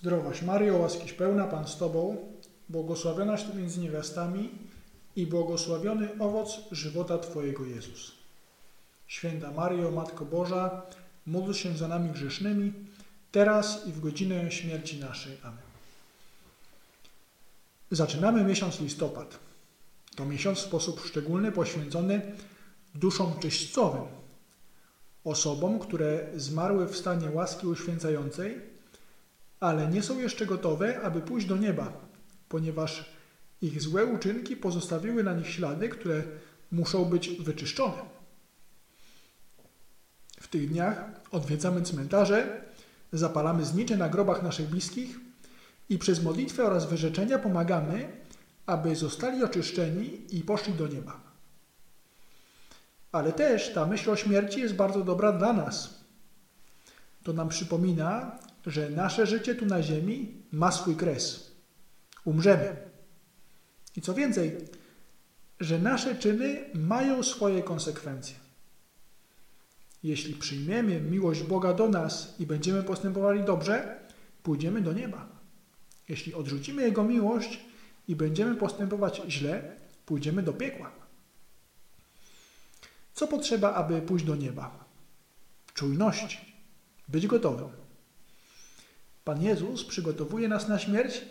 Zdrowaś Mario, łaskiś pełna, Pan z Tobą, błogosławionaś Ty między niewiastami i błogosławiony owoc żywota Twojego Jezus. Święta Mario, Matko Boża, módl się za nami grzesznymi, teraz i w godzinę śmierci naszej. Amen. Zaczynamy miesiąc listopad. To miesiąc w sposób szczególny poświęcony duszom czyśćcowym, osobom, które zmarły w stanie łaski uświęcającej, ale nie są jeszcze gotowe, aby pójść do nieba, ponieważ ich złe uczynki pozostawiły na nich ślady, które muszą być wyczyszczone. W tych dniach odwiedzamy cmentarze, zapalamy znicze na grobach naszych bliskich i przez modlitwę oraz wyrzeczenia pomagamy, aby zostali oczyszczeni i poszli do nieba. Ale też ta myśl o śmierci jest bardzo dobra dla nas. To nam przypomina, że nasze życie tu na ziemi ma swój kres. Umrzemy. I co więcej, że nasze czyny mają swoje konsekwencje. Jeśli przyjmiemy miłość Boga do nas i będziemy postępowali dobrze, pójdziemy do nieba. Jeśli odrzucimy Jego miłość i będziemy postępować źle, pójdziemy do piekła. Co potrzeba, aby pójść do nieba? Czujności, być gotowym. Pan Jezus przygotowuje nas na śmierć,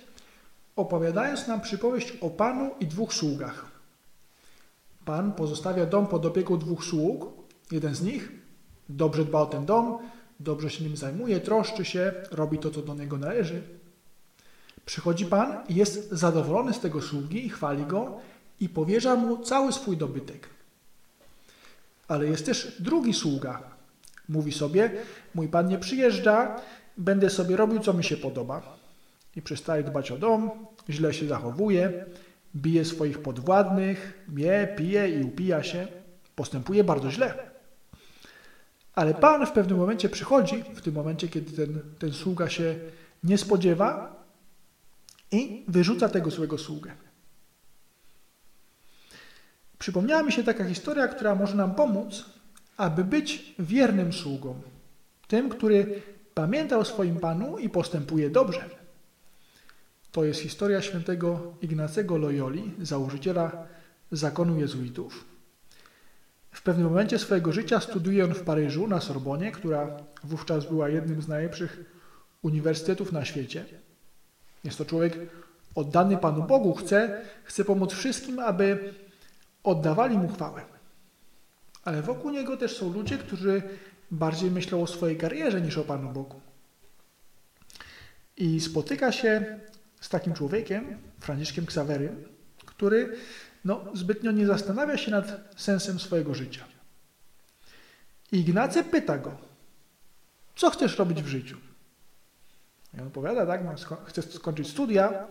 opowiadając nam przypowieść o Panu i dwóch sługach. Pan pozostawia dom pod opieką dwóch sług. Jeden z nich dobrze dba o ten dom, dobrze się nim zajmuje, troszczy się, robi to, co do niego należy. Przychodzi Pan i jest zadowolony z tego sługi, chwali go i powierza mu cały swój dobytek. Ale jest też drugi sługa. Mówi sobie, mój Pan nie przyjeżdża, będę sobie robił, co mi się podoba. I przestaje dbać o dom, źle się zachowuje, bije swoich podwładnych, je, pije i upija się, postępuje bardzo źle. Ale Pan w pewnym momencie przychodzi, w tym momencie, kiedy ten, ten sługa się nie spodziewa i wyrzuca tego złego sługę. Przypomniała mi się taka historia, która może nam pomóc, aby być wiernym sługą. Tym, który pamięta o swoim Panu i postępuje dobrze. To jest historia świętego Ignacego Loyoli, założyciela zakonu jezuitów. W pewnym momencie swojego życia studiuje on w Paryżu na Sorbonie, która wówczas była jednym z najlepszych uniwersytetów na świecie. Jest to człowiek oddany Panu Bogu, chce, chce pomóc wszystkim, aby oddawali mu chwałę. Ale wokół niego też są ludzie, którzy bardziej myślą o swojej karierze niż o Panu Bogu. I spotyka się z takim człowiekiem, Franciszkiem Ksawerym, który no, zbytnio nie zastanawia się nad sensem swojego życia. Ignacy pyta go, co chcesz robić w życiu? I on odpowiada, tak, chcę skończyć studia,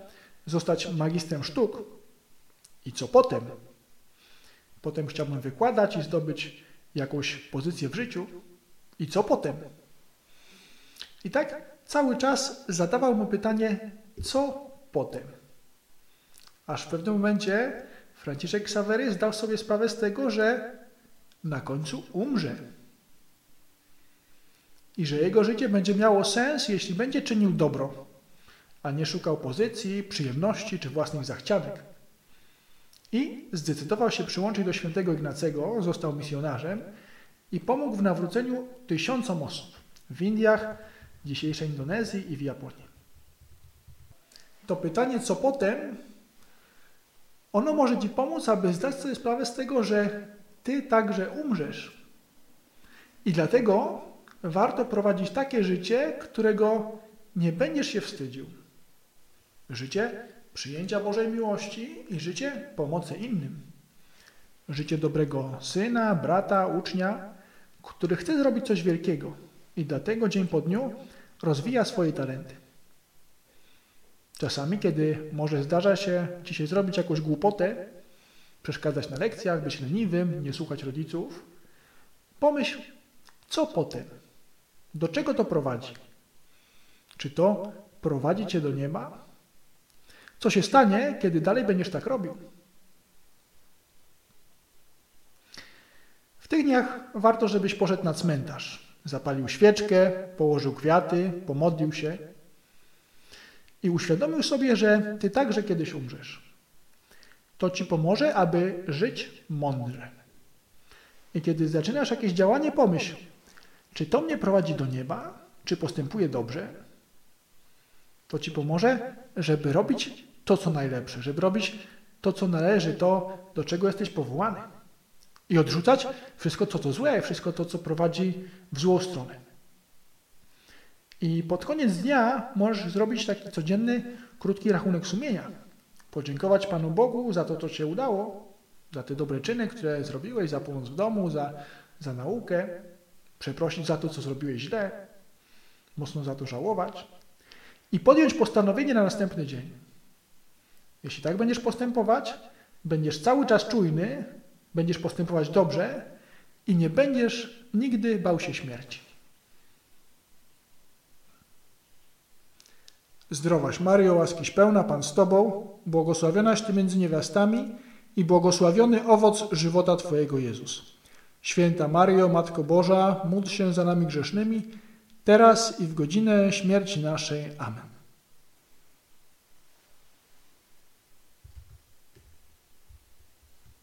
zostać magistrem sztuk. I co potem? Potem chciałbym wykładać i zdobyć jakąś pozycję w życiu. I co potem? I tak cały czas zadawał mu pytanie, co potem? Aż w pewnym momencie Franciszek Ksawery zdał sobie sprawę z tego, że na końcu umrze. I że jego życie będzie miało sens, jeśli będzie czynił dobro, a nie szukał pozycji, przyjemności czy własnych zachcianek. I zdecydował się przyłączyć do świętego Ignacego, został misjonarzem i pomógł w nawróceniu tysiącom osób w Indiach, dzisiejszej Indonezji i w Japonii. To pytanie, co potem, ono może Ci pomóc, aby zdać sobie sprawę z tego, że Ty także umrzesz. I dlatego warto prowadzić takie życie, którego nie będziesz się wstydził. Życie przyjęcia Bożej miłości i życie pomocy innym. Życie dobrego syna, brata, ucznia, który chce zrobić coś wielkiego i dlatego dzień po dniu rozwija swoje talenty. Czasami, kiedy może zdarza się Ci się zrobić jakąś głupotę, przeszkadzać na lekcjach, być leniwym, nie słuchać rodziców, pomyśl, co potem? Do czego to prowadzi? Czy to prowadzi Cię do nieba? Co się stanie, kiedy dalej będziesz tak robił? W tych dniach warto, żebyś poszedł na cmentarz. Zapalił świeczkę, położył kwiaty, pomodlił się. i uświadomił sobie, że ty także kiedyś umrzesz. To ci pomoże, aby żyć mądrze. I kiedy zaczynasz jakieś działanie, pomyśl, czy to mnie prowadzi do nieba, czy postępuje dobrze, to ci pomoże, żeby robić to, co najlepsze, żeby robić to, co należy, to, do czego jesteś powołany. I odrzucać wszystko to, co złe, wszystko to, co prowadzi w złą stronę. I pod koniec dnia możesz zrobić taki codzienny, krótki rachunek sumienia. Podziękować Panu Bogu za to, co się udało, za te dobre czyny, które zrobiłeś, za pomoc w domu, za, za naukę, przeprosić za to, co zrobiłeś źle, mocno za to żałować i podjąć postanowienie na następny dzień. Jeśli tak będziesz postępować, będziesz cały czas czujny, będziesz postępować dobrze i nie będziesz nigdy bał się śmierci. Zdrowaś Mario, łaskiś pełna, Pan z Tobą, błogosławionaś Ty między niewiastami i błogosławiony owoc żywota Twojego Jezus. Święta Mario, Matko Boża, módl się za nami grzesznymi, teraz i w godzinę śmierci naszej. Amen.